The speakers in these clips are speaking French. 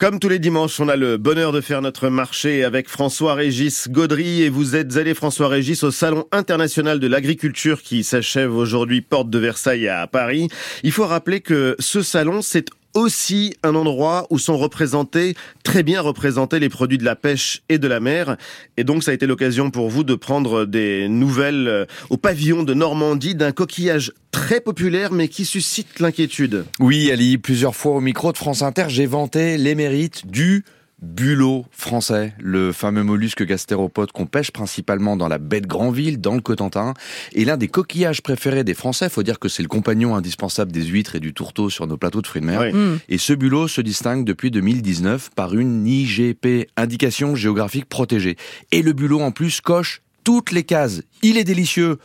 Comme tous les dimanches, on a le bonheur de faire notre marché avec François-Régis Gaudry et vous êtes allé François-Régis au Salon international de l'agriculture qui s'achève aujourd'hui porte de Versailles à Paris. Il faut rappeler que ce salon, c'est aussi un endroit où sont représentés, très bien représentés, les produits de la pêche et de la mer. Et donc, ça a été l'occasion pour vous de prendre des nouvelles euh, au pavillon de Normandie d'un coquillage très populaire mais qui suscite l'inquiétude. Oui, Ali, plusieurs fois au micro de France Inter, j'ai vanté les mérites du bulot français, le fameux mollusque gastéropode qu'on pêche principalement dans la baie de Granville, dans le Cotentin, et l'un des coquillages préférés des Français. Faut dire que c'est le compagnon indispensable des huîtres et du tourteau sur nos plateaux de fruits de mer. Mm. Et ce bulot se distingue depuis 2019 par une IGP, indication géographique protégée. Et le bulot en plus coche toutes les cases. Il est délicieux.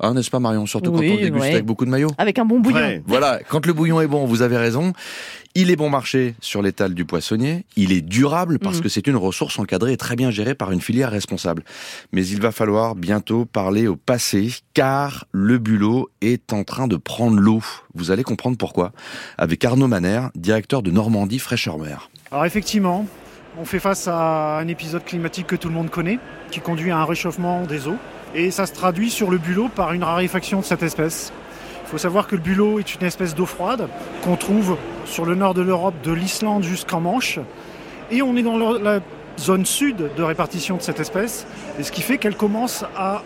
Hein, n'est-ce pas Marion Surtout quand on déguste avec beaucoup de maillot. Avec un bon bouillon. Voilà, quand le bouillon est bon, vous avez raison. Il est bon marché sur l'étal du poissonnier. Il est durable parce mm. que c'est une ressource encadrée et très bien gérée par une filière responsable. Mais il va falloir bientôt parler au passé car le bulot est en train de prendre l'eau. Vous allez comprendre pourquoi. Avec Arnaud Manner, directeur de Normandie Fraîcheur Mer. Alors effectivement, on fait face à un épisode climatique que tout le monde connaît, qui conduit à un réchauffement des eaux et ça se traduit sur le bulot par une raréfaction de cette espèce. Il faut savoir que le bulot est une espèce d'eau froide qu'on trouve sur le nord de l'Europe, de l'Islande jusqu'en Manche. Et on est dans la zone sud de répartition de cette espèce, et ce qui fait qu'elle commence à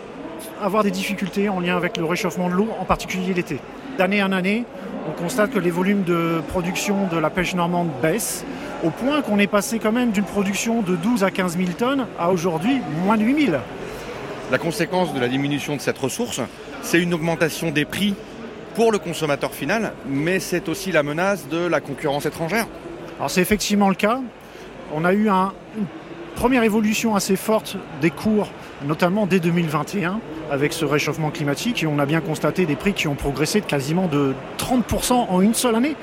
avoir des difficultés en lien avec le réchauffement de l'eau, en particulier l'été. D'année en année, on constate que les volumes de production de la pêche normande baissent, au point qu'on est passé quand même d'une production de 12 à 15 000 tonnes à aujourd'hui moins de 8 000. La conséquence de la diminution de cette ressource, c'est une augmentation des prix pour le consommateur final, mais c'est aussi la menace de la concurrence étrangère. Alors c'est effectivement le cas. On a eu une première évolution assez forte des cours, notamment dès 2021, avec ce réchauffement climatique, et on a bien constaté des prix qui ont progressé de quasiment de 30% en une seule année.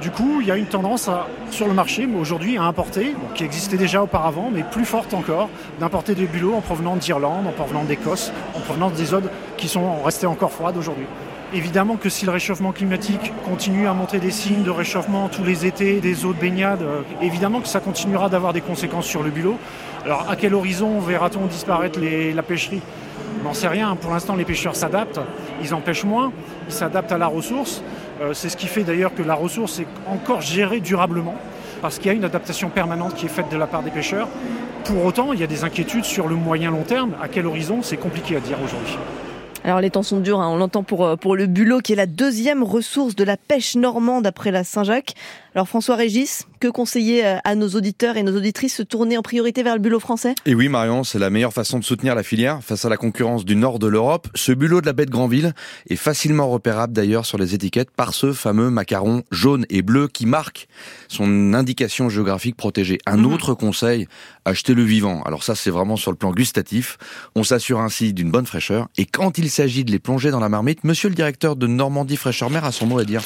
Du coup, il y a une tendance sur le marché aujourd'hui à importer, qui existait déjà auparavant, mais plus forte encore, d'importer des bulots en provenance d'Irlande, en provenance d'Écosse, en provenance des zones qui sont restées encore froides aujourd'hui. Évidemment que si le réchauffement climatique continue à montrer des signes de réchauffement tous les étés, des eaux de baignade, euh, évidemment que ça continuera d'avoir des conséquences sur le bulot. Alors à quel horizon verra-t-on disparaître la pêcherie? On n'en sait rien. Pour l'instant, les pêcheurs s'adaptent. Ils en pêchent moins. Ils s'adaptent à la ressource. Euh, c'est ce qui fait d'ailleurs que la ressource est encore gérée durablement. Parce qu'il y a une adaptation permanente qui est faite de la part des pêcheurs. Pour autant, il y a des inquiétudes sur le moyen long terme. À quel horizon C'est compliqué à dire aujourd'hui. Alors les temps sont durs, hein. on l'entend pour, euh, pour le bulot qui est la deuxième ressource de la pêche normande après la Saint-Jacques. Alors François Régis, que conseiller euh, à nos auditeurs et nos auditrices se tourner en priorité vers le bulot français? Et oui Marion, c'est la meilleure façon de soutenir la filière face à la concurrence du nord de l'Europe. Ce bulot de la baie de Granville est facilement repérable d'ailleurs sur les étiquettes par ce fameux macaron jaune et bleu qui marque son indication géographique protégée. Un mhm. autre conseil, achetez-le vivant. Alors ça c'est vraiment sur le plan gustatif. On s'assure ainsi d'une bonne fraîcheur et quand il s'agit de les plonger dans la marmite, monsieur le directeur de Normandie Fraîcheur Mer a son mot à dire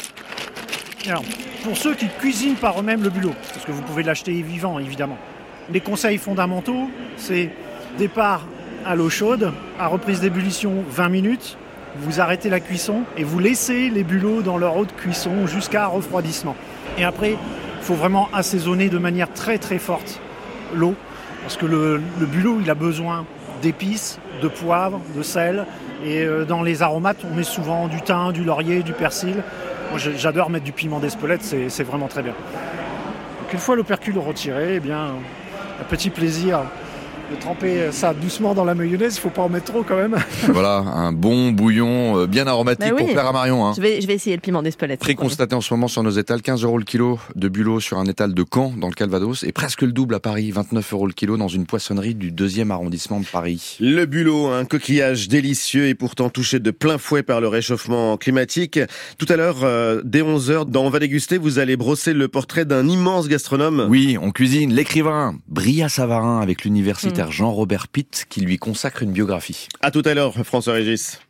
pour ceux qui cuisinent par eux-mêmes le bulot, parce que vous pouvez l'acheter vivant évidemment, les conseils fondamentaux, c'est départ à l'eau chaude, à reprise d'ébullition 20 minutes, vous arrêtez la cuisson et vous laissez les bulots dans leur eau de cuisson jusqu'à refroidissement. Et après, il faut vraiment assaisonner de manière très très forte l'eau, parce que le, le bulot, il a besoin d'épices, de poivre, de sel, et euh, dans les aromates, on met souvent du thym, du laurier, du persil. J'adore mettre du piment d'Espelette, c'est vraiment très bien. Une fois l'opercule retiré, eh bien, un petit plaisir de tremper ça doucement dans la mayonnaise, il faut pas en mettre trop quand même. voilà, un bon bouillon euh, bien aromatique bah pour faire à Marion. Hein. Je, vais, je vais essayer le piment d'Espelette. Prix constaté en ce moment sur nos étals, 15 euros le kilo de bulot sur un étal de Caen dans le Calvados et presque le double à Paris, 29 euros le kilo dans une poissonnerie du deuxième arrondissement de Paris. Le bulot, un coquillage délicieux et pourtant touché de plein fouet par le réchauffement climatique. Tout à l'heure, euh, dès 11h, dans On va déguster, vous allez brosser le portrait d'un immense gastronome. Oui, on cuisine l'écrivain Bria Savarin avec l'université Jean-Robert Pitt qui lui consacre une biographie. À tout à l'heure, François Régis.